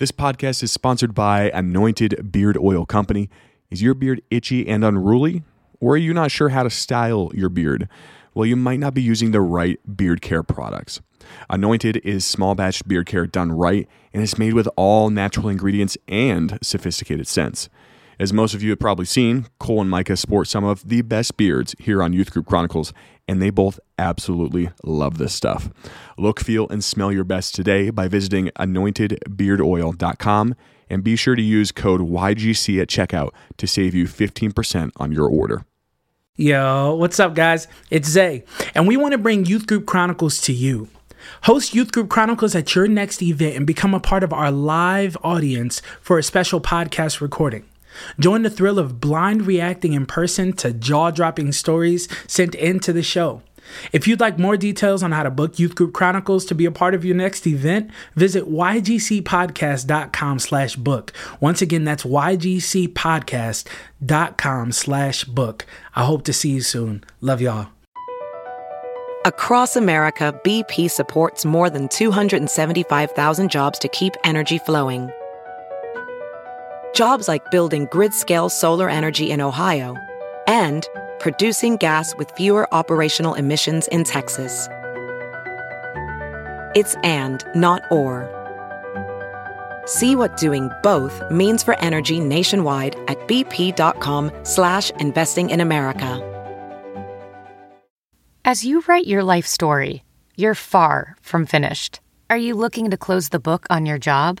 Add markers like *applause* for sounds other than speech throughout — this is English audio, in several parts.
This podcast is sponsored by Anointed Beard Oil Company. Is your beard itchy and unruly? Or are you not sure how to style your beard? Well, you might not be using the right beard care products. Anointed is small batch beard care done right and it's made with all natural ingredients and sophisticated scents. As most of you have probably seen, Cole and Micah sport some of the best beards here on Youth Group Chronicles, and they both absolutely love this stuff. Look, feel, and smell your best today by visiting anointedbeardoil.com and be sure to use code YGC at checkout to save you 15% on your order. Yo, what's up, guys? It's Zay, and we want to bring Youth Group Chronicles to you. Host Youth Group Chronicles at your next event and become a part of our live audience for a special podcast recording. Join the thrill of blind reacting in person to jaw dropping stories sent into the show. If you'd like more details on how to book Youth Group Chronicles to be a part of your next event, visit ygcpodcast.com slash book. Once again, that's ygcpodcast.com slash book. I hope to see you soon. Love y'all. Across America, BP supports more than 275,000 jobs to keep energy flowing. Jobs like building grid-scale solar energy in Ohio and producing gas with fewer operational emissions in Texas. It's and, not or. See what doing both means for energy nationwide at bp.com slash investing in America. As you write your life story, you're far from finished. Are you looking to close the book on your job?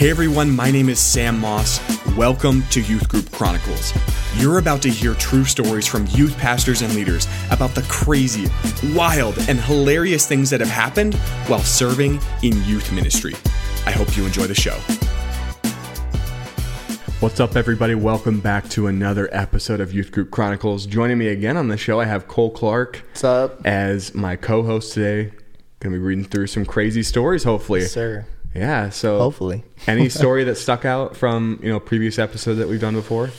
Hey everyone, my name is Sam Moss. Welcome to Youth Group Chronicles. You're about to hear true stories from youth pastors and leaders about the crazy, wild, and hilarious things that have happened while serving in youth ministry. I hope you enjoy the show. What's up, everybody? Welcome back to another episode of Youth Group Chronicles. Joining me again on the show, I have Cole Clark What's up? as my co host today. Gonna be reading through some crazy stories, hopefully. Sir. Yeah, so Hopefully. *laughs* any story that stuck out from you know previous episodes that we've done before?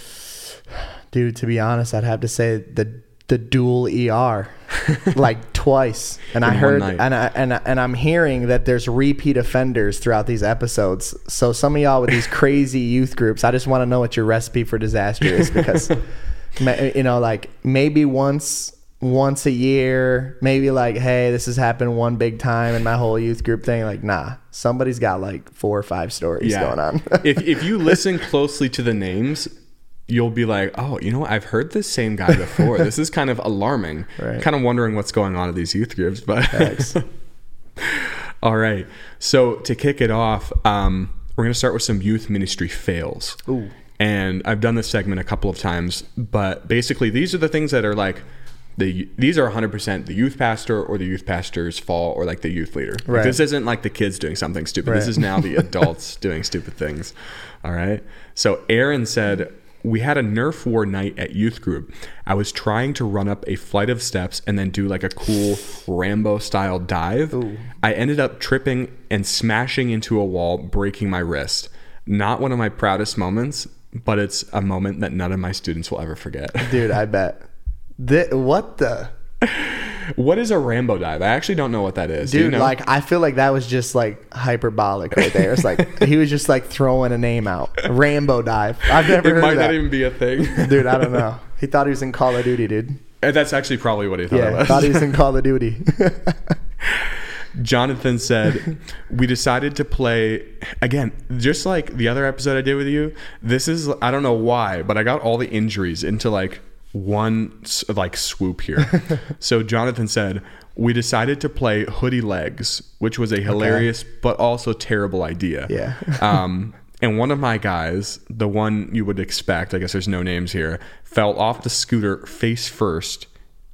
Dude, to be honest, I'd have to say the the dual ER *laughs* like twice. And I In one heard and I, and I- and I'm hearing that there's repeat offenders throughout these episodes. So some of y'all with these crazy youth groups, I just want to know what your recipe for disaster is because *laughs* you know like maybe once once a year, maybe like, hey, this has happened one big time in my whole youth group thing. Like, nah, somebody's got like four or five stories going on. *laughs* if if you *laughs* listen closely to the names, you'll be like, oh, you know what? I've heard this same guy before. this is kind of alarming. *laughs* Right. Kind of wondering what's going on at these youth groups, but. All right. So to kick it off, um, we're going to start with some youth ministry fails. Ooh. And I've done this segment a couple of times, but basically these are the things that are like the these are 100% the youth pastor or the youth pastor's fault or like the youth leader. Like, this isn't like the kids doing something stupid. This is now the *laughs* adults doing stupid things. All right. So Aaron said we had a Nerf war night at youth group. I was trying to run up a flight of steps and then do like a cool Rambo style dive. I ended up tripping and smashing into a wall, breaking my wrist. Not one of my proudest moments, but it's a moment that none of my students will ever forget. Dude, I *laughs* bet. Thi- what the? what is a Rambo dive? I actually don't know what that is. Do Dude, you know? like I feel like that was just like hyperbolic right there. It's like *laughs* he was just like throwing a name out. Rambo dive. I've never it heard might of that. It might not even be a thing. *laughs* dude, I don't know. *laughs* He thought he was in Call of Duty, dude. And That's actually probably what he thought it Yeah, was. thought he was in Call of Duty. Jonathan said, We decided to play again, just like the other episode I did with you. This is, I don't know why, but I got all the injuries into like one like swoop here. *laughs* so Jonathan said, We decided to play hoodie legs, which was a hilarious but also terrible idea. Yeah. *laughs* um, and one of my guys, the one you would expect, I guess there's no names here, fell off the scooter face first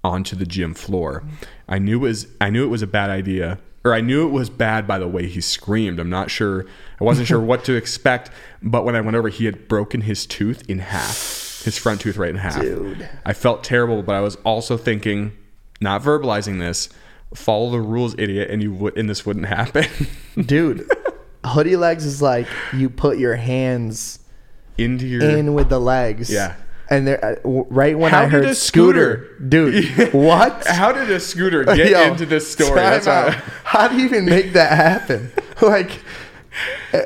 onto the gym floor. I knew it was I knew it was a bad idea, or I knew it was bad by the way he screamed. I'm not sure. I wasn't sure *laughs* what to expect, but when I went over, he had broken his tooth in half, his front tooth right in half. Dude. I felt terrible, but I was also thinking, not verbalizing this. Follow the rules, idiot, and you would, and this wouldn't happen. *laughs* Dude, hoodie legs is like you put your hands Into your in with the legs. Yeah. And there, uh, right when How I heard a scooter, scooter- dude, *laughs* what? How did a scooter get Yo, into this story? out. How do you even make that happen? *laughs* like,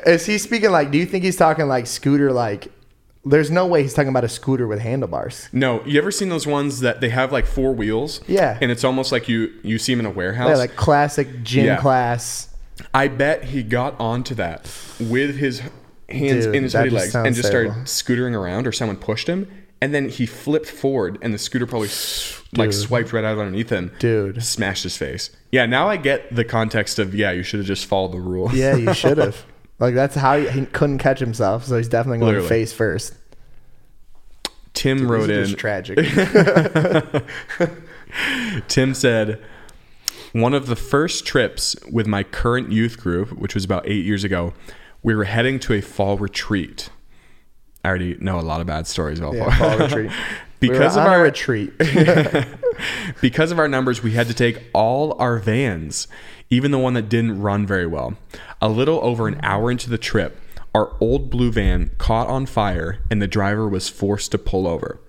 is he speaking like? Do you think he's talking like scooter? Like, there's no way he's talking about a scooter with handlebars. No, you ever seen those ones that they have like four wheels? Yeah. and it's almost like you you see them in a warehouse. Yeah, like classic gym Yeah. class. I bet he got onto that with his hands Dude, in his hoodie legs and just started scootering around, or someone pushed him, and then he flipped forward, and the scooter probably s- like swiped right out underneath him. Dude. smashed his face. Yeah, now I get the context of yeah, you should have just followed the rules. Yeah, you *laughs* should have. Like that's how he, he couldn't catch himself, so he's definitely going Literally. face first. Tim These wrote in. tragic. *laughs* Tim said, one of the first trips with my current youth group, which was about eight years ago, we were heading to a fall retreat. I already know a lot of bad stories about yeah, fall retreat. *laughs* Because we of our retreat. *laughs* *laughs* *laughs* because of our numbers, we had to take all our vans, even the one that didn't run very well. A little over an hour into the trip, our old blue van caught on fire and the driver was forced to pull over.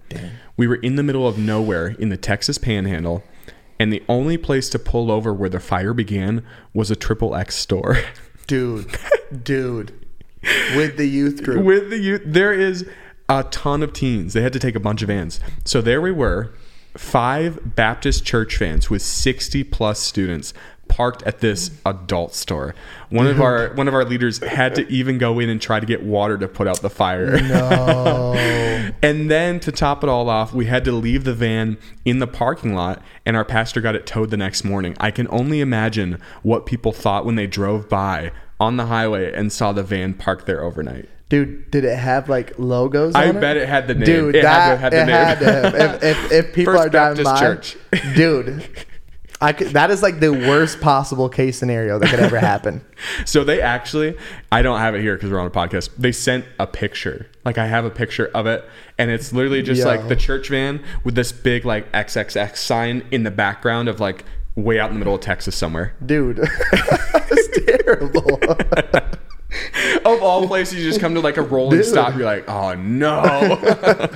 We were in the middle of nowhere in the Texas panhandle, and the only place to pull over where the fire began was a triple X store. dude, dude, with the youth group. with the youth there is a ton of teens. They had to take a bunch of vans. So there we were five baptist church vans with 60 plus students parked at this adult store. One of our one of our leaders had to even go in and try to get water to put out the fire. No. *laughs* and then to top it all off we had to leave the van in the parking lot and our pastor got it towed the next morning. I can only imagine what people thought when they drove by on the highway and saw the van parked there overnight Dude, did it have like logos? I on bet it had the name. Dude, It had that to have the it name. had to have. If, if, if *laughs* people First are driving Baptist by, Church. *laughs* dude, I could, that is like the worst possible case scenario that could ever happen. *laughs* So they actually, I don't have it here because we're on a podcast. They sent a picture. Like I have a picture of it, and it's literally just Yo. like the church van with this big like XXX sign in the background of like way out in the middle of Texas somewhere. Dude, it's terrible. *laughs* Of all places, you just come to like a rolling Dude. stop. You're like, oh no. *laughs*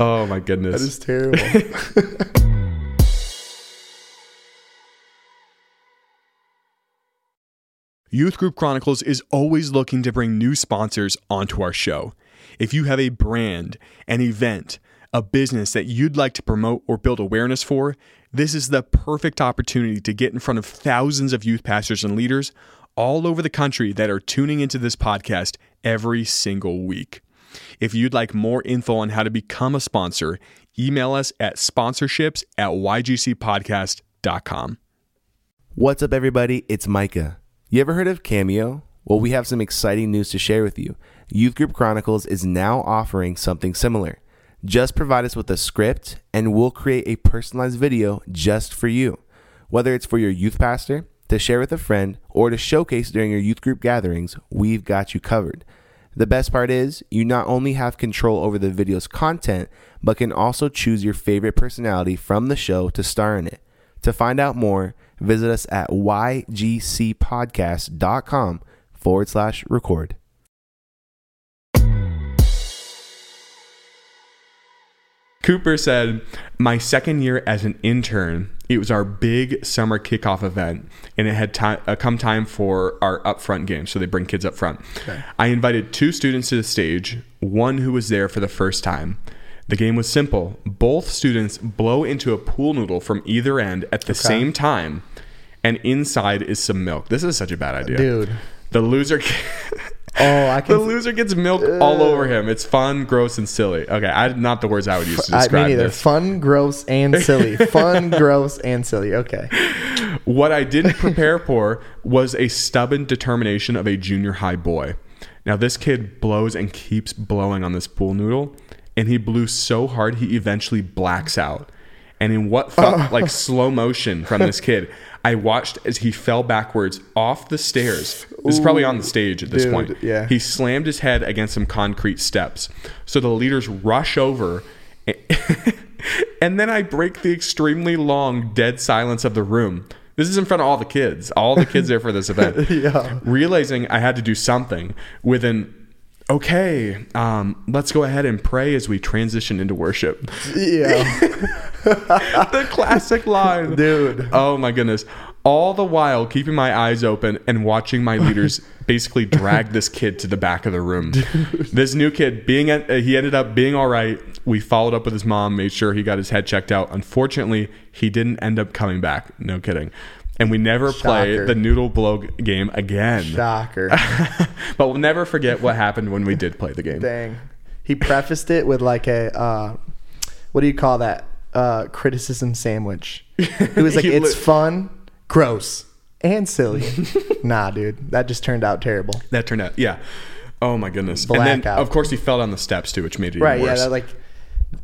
oh my goodness. That is terrible. *laughs* Youth Group Chronicles is always looking to bring new sponsors onto our show. If you have a brand, an event, a business that you'd like to promote or build awareness for, this is the perfect opportunity to get in front of thousands of youth pastors and leaders all over the country that are tuning into this podcast every single week. If you'd like more info on how to become a sponsor, email us at sponsorships at ygcpodcast.com. What's up, everybody? It's Micah. You ever heard of Cameo? Well, we have some exciting news to share with you. Youth Group Chronicles is now offering something similar. Just provide us with a script, and we'll create a personalized video just for you. Whether it's for your youth pastor, to share with a friend, or to showcase during your youth group gatherings, we've got you covered. The best part is, you not only have control over the video's content, but can also choose your favorite personality from the show to star in it. To find out more, visit us at ygcpodcast.com forward slash record. Cooper said, My second year as an intern, it was our big summer kickoff event, and it had time, uh, come time for our upfront game. So they bring kids up front. I invited two students to the stage, one who was there for the first time. The game was simple. Both students blow into a pool noodle from either end at the same time, and inside is some milk. This is such a bad idea. Dude. The loser. *laughs* Oh, I can. The loser gets milk all over him. It's fun, gross, and silly. Okay, I not the words I would use to I, me describe this. Fun, gross, and silly. *laughs* Fun, gross, and silly. Okay. What I didn't prepare for was a stubborn determination of a junior high boy. Now this kid blows and keeps blowing on this pool noodle, and he blew so hard he eventually blacks out. And in what felt *laughs* like slow motion from this kid, I watched as he fell backwards off the stairs. This is probably on the stage at this dude, point. yeah. He slammed his head against some concrete steps. So the leaders rush over. *laughs* And then I break the extremely long dead silence of the room. This is in front of all the kids. All the kids there for this event. *laughs* Yeah. Realizing I had to do something with an okay, um, let's go ahead and pray as we transition into worship. Yeah. *laughs* the classic line. Dude. Oh my goodness. All the while keeping my eyes open and watching my leaders *laughs* basically drag this kid to the back of the room. This new kid being at, he ended up being all right. We followed up with his mom, made sure he got his head checked out. Unfortunately, he didn't end up coming back. No kidding. And we never play the noodle blow game again. Shocker. *laughs* but we'll never forget what happened when we did play the game. Dang. He prefaced it with like a uh, what do you call that? Uh, criticism sandwich. *laughs* He was like, "It's lit- fun, gross, and silly." *laughs* nah, dude, that just turned out terrible. That turned out, yeah. Oh my goodness. And then, Blackout. of course, he fell down the steps too, which made it Right? even Yeah. That, like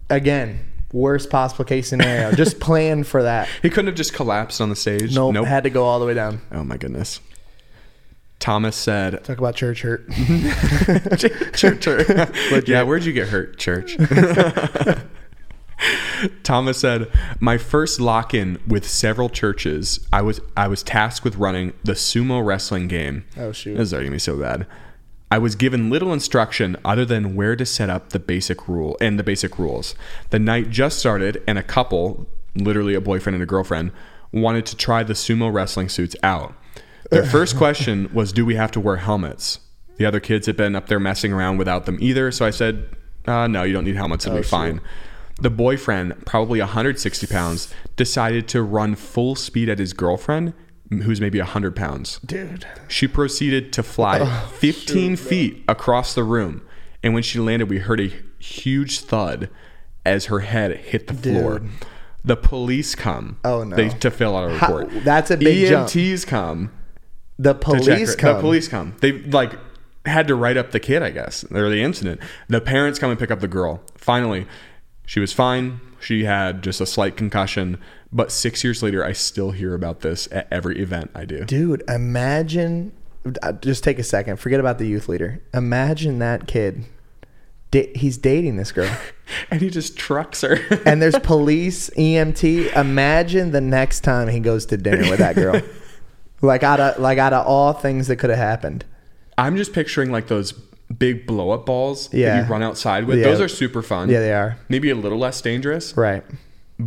again, worst possible case scenario. just plan for that. *laughs* he couldn't have just collapsed on the stage. Nope, Nope. Had to go all the way down. oh my goodness. Thomas said, Talk about church hurt. *laughs* *laughs* church, church. yeah, where'd you get hurt, church? Thomas said, "My first lock-in with several churches, I was I was tasked with running the sumo wrestling game. Oh, shoot. this is gonna be so bad. I was given little instruction other than where to set up the basic rule and the basic rules. The night just started, and a couple, literally a boyfriend and a girlfriend, wanted to try the sumo wrestling suits out. Their *laughs* first question was, "Do we have to wear helmets?" The other kids had been up there messing around without them either, so I said, uh, "No, you don't need helmets. It'll be fine." The boyfriend, probably 160 pounds, decided to run full speed at his girlfriend, who's maybe 100 pounds. Dude. She proceeded to fly 15 feet across the room, and when she landed, we heard a huge thud as her head hit the floor. Dude. The police come. Oh, no. They, to fill out a How- report. that's a big jump. EMTs come. The police come. The police come. They like had to write up the kid, I guess, or the incident. The parents come and pick up the girl. Finally, she was fine. She had just a slight concussion, but six years later, I still hear about this at every event I do. Dude, imagine. uh, Just take a second. Forget about the youth leader. Imagine that kid. He's dating this girl, *laughs* And he just trucks her. *laughs* and there's police, EMT. Imagine the next time he goes to dinner with that girl. *laughs* like out of like out of all things that could have happened. I'm just picturing like those big blow up balls Yeah. that you run outside with. Yeah. Those are super fun. Yeah, they are. Maybe a little less dangerous, Right.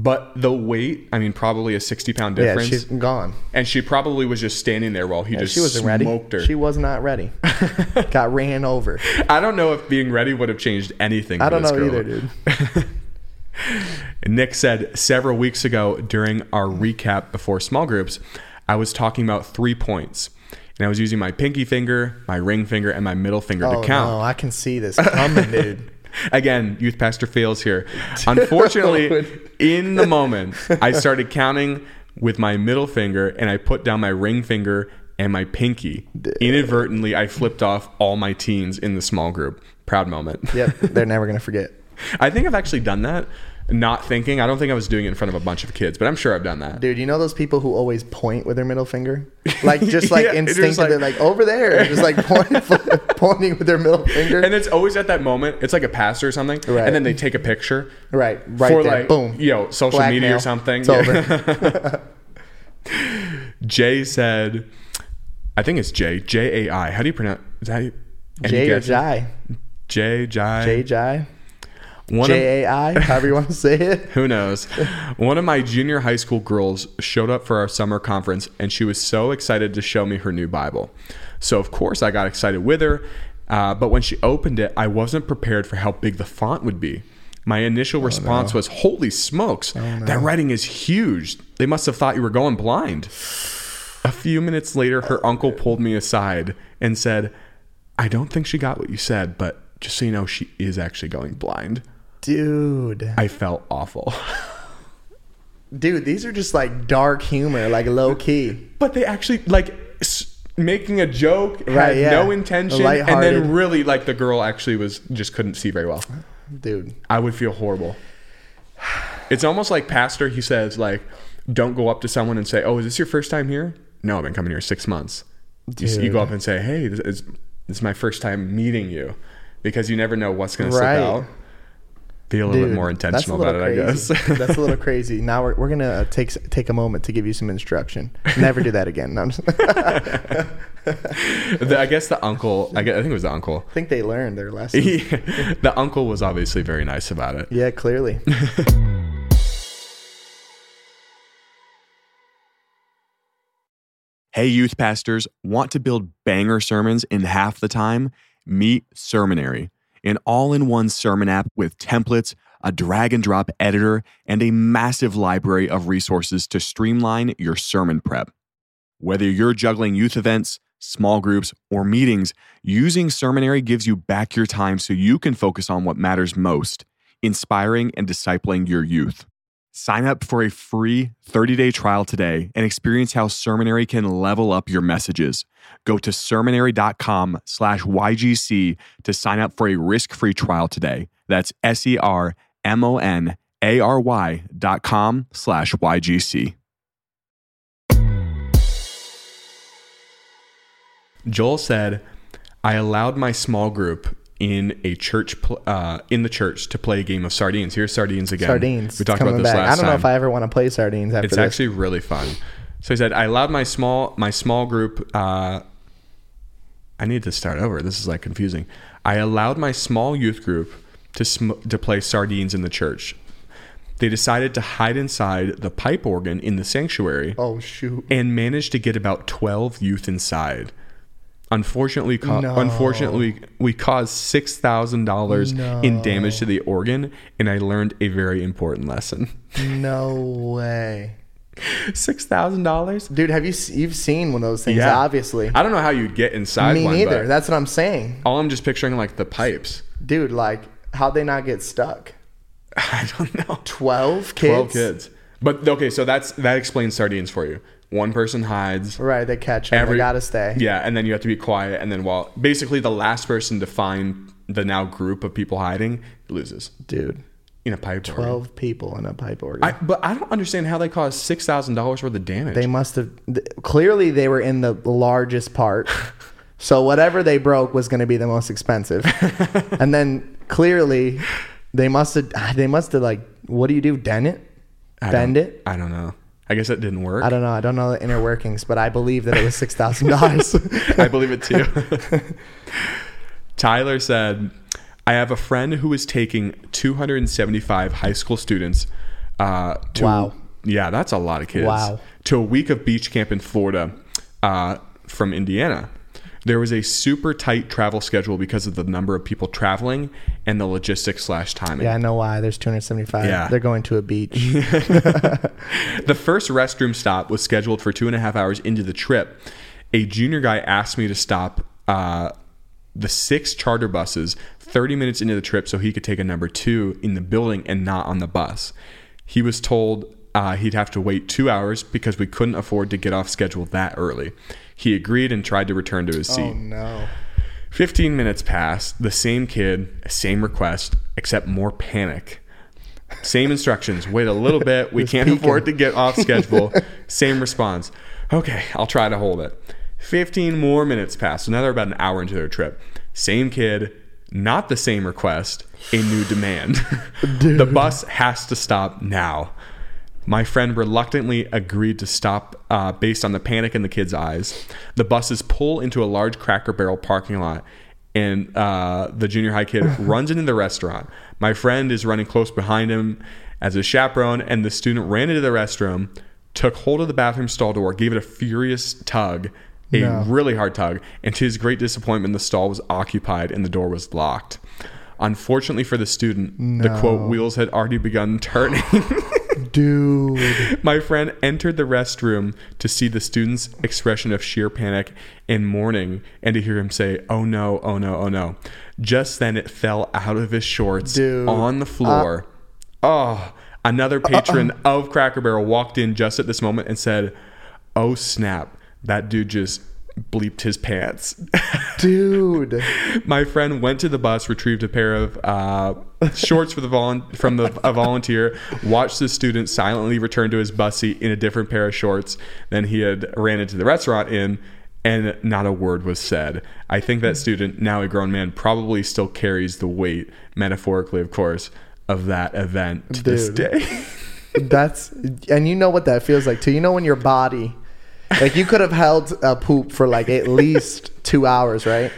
But the weight, I mean, probably a 60 pound difference. Yeah, she's gone. and she probably was just standing there while he Yeah, just she wasn't ready. smoked her. She was not ready. *laughs* Got ran over. I don't know if being ready would have changed anything. I don't know girl. either, dude. *laughs* Nick said several weeks ago during our recap before small groups, I was talking about three points. And I was using my pinky finger, my ring finger, and my middle finger Oh to count. no, I can see this coming, *laughs* dude. *laughs* Again, youth pastor fails here. *laughs* Unfortunately, *laughs* in the moment, I started counting with my middle finger and I put down my ring finger and my pinky. Inadvertently, I flipped off all my teens in the small group. Proud moment. Yep, they're never gonna forget. I think I've actually done that, not thinking. I don't think I was doing it in front of a bunch of kids, but I'm sure I've done that. Dude, you know those people who always point with their middle finger? Like *laughs* just like Yeah, instinctively, like- like, over there, just like *laughs* pointing, *laughs* pointing with their middle finger. And it's always at that moment. It's like a pass or something, Right. and then they take a picture. right, right for there, like, boom. you know, social media or something. It's Yeah. over. Jay said, I think it's Jay. J A I. How do you pronounce? Is that how you- any J or? Jai, J Jai. J Jai, One of- J A I, however you want to say it. *laughs* Who knows? *laughs* One of my junior high school girls showed up for our summer conference and she was so excited to show me her new Bible. So, of course, I got excited with her. Uh, but when she opened it, I wasn't prepared for how big the font would be. My initial response was, Holy smokes, that writing is huge. They must have thought you were going blind. A few minutes later, her uncle pulled me aside and said, I don't think she got what you said, but just so you know, she is actually going blind. Dude, I felt awful. *laughs* dude, these are just like dark humor, like low key. But they actually like s- making a joke, Right, had yeah. no intention, and then really like the girl actually was just couldn't see very well. Dude, I would feel horrible. It's almost like pastor. He says like, don't go up to someone and say, "Oh, is this your first time here?" No, I've been coming here six months. You, you go up and say, "Hey, this is, this is my first time meeting you," because you never know what's going to slip out. Be a little bit more intentional little about it, I guess. that's a little *laughs* crazy. Now we're, we're gonna uh, take take a moment to give you some instruction. Never do that again. No, I'm just- *laughs* The- I guess the uncle. I, guess, I think it was the uncle. I think they learned their *laughs* lesson. He, the uncle was obviously very nice about it. yeah, clearly. Hey, youth pastors, want to build banger sermons in half the time? Meet Sermonary, an all in one sermon app with templates, a drag and drop editor, and a massive library of resources to streamline your sermon prep. Whether you're juggling youth events, small groups, or meetings, using Sermonary gives you back your time so you can focus on what matters most inspiring and discipling your youth. Sign up for a free 30-day trial today and experience how Sermonary can level up your messages. Go to sermonary.com slash YGC to sign up for a risk-free trial today. That's S-E-R-M-O-N-A-R-Y dot com slash YGC. Joel said, I allowed my small group in a church pl- uh, in the church to play a game of sardines. Here's sardines again. Sardines. We talked about this back. last I don't know time. if I ever want to play sardines after It's this. actually really fun. So he said, I allowed my small my small group. Uh, I need to start over. This is like confusing. I allowed my small youth group to sm- to play sardines in the church. They decided to hide inside the pipe organ in the sanctuary oh shoot. and managed to get about 12 youth inside. Unfortunately, ca- No. unfortunately, we caused six thousand dollars in damage to the organ, and I learned a very important lesson. No *laughs* way. Six thousand dollars? Dude, have you you've seen one of those things? Yeah. Obviously. I don't know how you'd get inside Me one. neither. That's what I'm saying, all I'm just picturing like the pipes. dude. Like, how'd they not get stuck? *laughs* I don't know. Twelve kids. Twelve kids. But okay, so that's that explains sardines for you. One person hides. Right, they catch them. Every- they gotta stay. Yeah, and then you have to be quiet, and then while basically the last person to find the now group of people hiding loses Dude, in a pipe. organ. twelve people in a pipe organ. I, but I don't understand how they caused six thousand dollars worth of damage. they must have th- clearly they were in the largest part. *laughs* so whatever they broke was going to be the most expensive. *laughs* and then clearly they must have they must have like what do you do? Dent it? I Bend it? I don't know. I guess it didn't work. I don't know. I don't know the inner workings, but I believe that it was six thousand dollars. *laughs* I believe it too. Tyler said, I have a friend who is taking 275 high school students uh, to. Wow. Yeah, that's a lot of kids. Wow. To a week of beach camp in Florida uh, from Indiana. There was a super tight travel schedule because of the number of people traveling and the logistics slash timing. yeah, I know why. There's 275. Yeah. They're going to a beach. *laughs* *laughs* The first restroom stop was scheduled for two and a half hours into the trip. A junior guy asked me to stop uh, the six charter buses 30 minutes into the trip so he could take a number two in the building and not on the bus. He was told uh, he'd have to wait two hours because we couldn't afford to get off schedule that early. He agreed and tried to return to his seat. oh no. 15 minutes passed, the same kid, same request, except more panic. Same instructions, wait a little bit, we can't peeking. afford to get off schedule. *laughs* same response. Okay, I'll try to hold it. 15 more minutes passed, so now they're about an hour into their trip. Same kid, not the same request, a new demand. *laughs* the bus has to stop now. My friend reluctantly agreed to stop uh, based on the panic in the kid's eyes. The buses pull into a large Cracker Barrel parking lot, and uh, the junior high kid *laughs* runs into the restaurant. My friend is running close behind him as a chaperone, and the student ran into the restroom, took hold of the bathroom stall door, gave it a furious tug, a No. really hard tug, and to his great disappointment, the stall was occupied and the door was locked. Unfortunately for the student, the quote wheels had already begun turning. *laughs* Dude. My friend entered the restroom to see the student's expression of sheer panic and mourning and to hear him say, Oh no, oh no, oh no. Just then it fell out of his shorts Dude. Uh, on the floor. oh, another patron of Cracker Barrel walked in just at this moment and said, Oh snap, that dude just bleeped his pants. *laughs* Dude. My friend went to the bus, retrieved a pair of uh, shorts for the volun- from the a volunteer. Watched the student silently return to his bus seat in a different pair of shorts than he had ran into the restaurant in, and not a word was said. I think that student, now a grown man, probably still carries the weight, metaphorically, of course, of that event to this day. *laughs* That's and you know what that feels like too. You know when your body, like you could have held a poop for like at least two hours, right?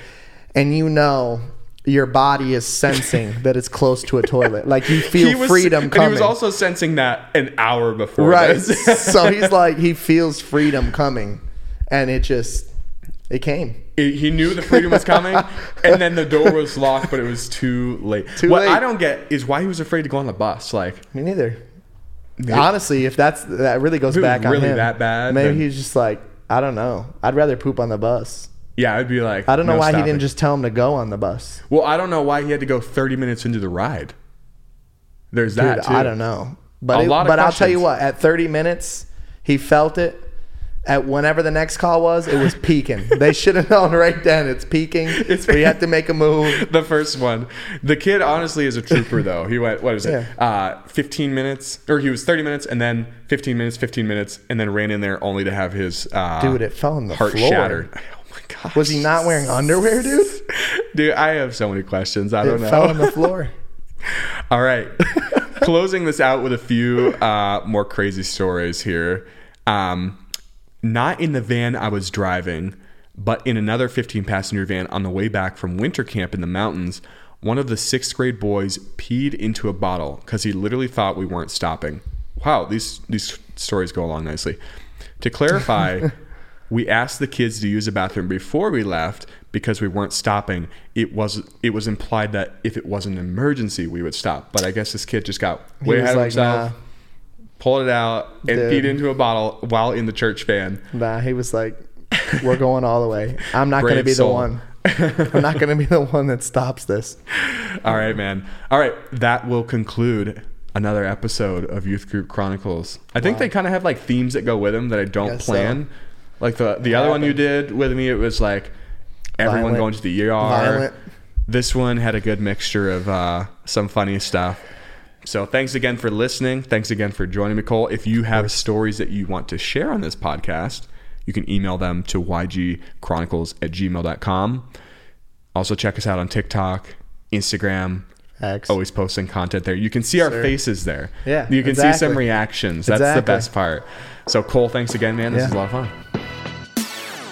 And you know your body is sensing that it's close to a toilet. Like you *laughs* feel was, freedom coming. he was also sensing that an hour before. right. *laughs* so he's like he feels freedom coming, and it just it came. It- he knew the freedom was coming, *laughs* and then the door was locked, but it was too late. Too what late. I don't get is why he was afraid to go on the bus. Like, Me neither. Honestly, if that's that really goes If it was back on really him. that bad, Maybe then- he's just like I don't know. I'd rather poop on the bus. yeah, I'd be like, I don't know no why he didn't just tell him to go on the bus. Well, I don't know why he had to go 30 minutes into the ride. There's Dude, that too. I don't know. But A it- lot of but I'll tell you what, at 30 minutes, he felt it. At whenever the next call was, it was peaking. *laughs* they should have known right then it's peaking. we have to make a move. *laughs* The first one, the kid honestly is a trooper though. He went, what is it? Uh, 15 minutes, or he was 30 minutes, and then 15 minutes, 15 minutes, and then ran in there only to have his uh, Dude, it fell on the heart floor. shattered. *laughs* Oh my god, Was he not wearing underwear, dude? Dude, I have so many questions. I It don't know. fell on the floor. All right. Closing this out with a few uh, more crazy stories here. Um, not in the van I was driving, but in another 15 passenger van on the way back from winter camp in the mountains, one of the sixth grade boys peed into a bottle because he literally thought we weren't stopping. Wow, these, these stories go along nicely. To clarify, *laughs* we asked the kids to use the bathroom before we left because we weren't stopping. It was it was implied that if it was an emergency, we would stop. But I guess this kid just got way ahead of himself, nah. Pulled it out, and Dude. peed into a bottle while in the church van. Nah, he was like, "We're going all the way. I'm not going to be soul. the one. *laughs* I'm not going to be the one that stops this." All right, man. All right, that will conclude another episode of Youth Group Chronicles. I think they kind of have like themes that go with them that I don't Guess so. plan. Like the the other one you did with me, it was like everyone Violent. going to the ER. Violent. This one had a good mixture of uh, some funny stuff. So thanks again for listening. Thanks again for joining me, Cole. If you have stories that you want to share on this podcast, you can email them to ygchronicles at gmail.com. Also check us out on TikTok, Instagram, X. always posting content there. You can see our Sure. faces there. Yeah, You can see some reactions. That's the best part. So Cole, thanks again, man. This Yeah. is a lot of fun.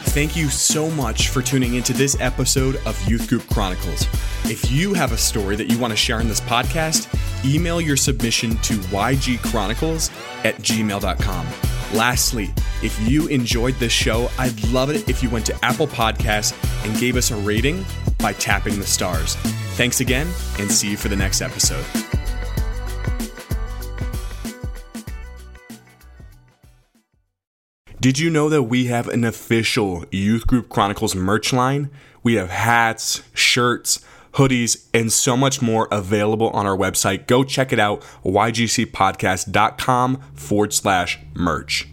Thank you so much for tuning into this episode of Youth Group Chronicles. If you have a story that you want to share in this podcast, email your submission to ygchronicles at gmail.com. Lastly, if you enjoyed this show, I'd love it if you went to Apple Podcasts and gave us a rating by tapping the stars. Thanks again, and see you for the next episode. Did you know that we have an official Youth Group Chronicles merch line? We have hats, shirts, hoodies, and so much more available on our website. Go check it out, ygcpodcast.com forward slash merch.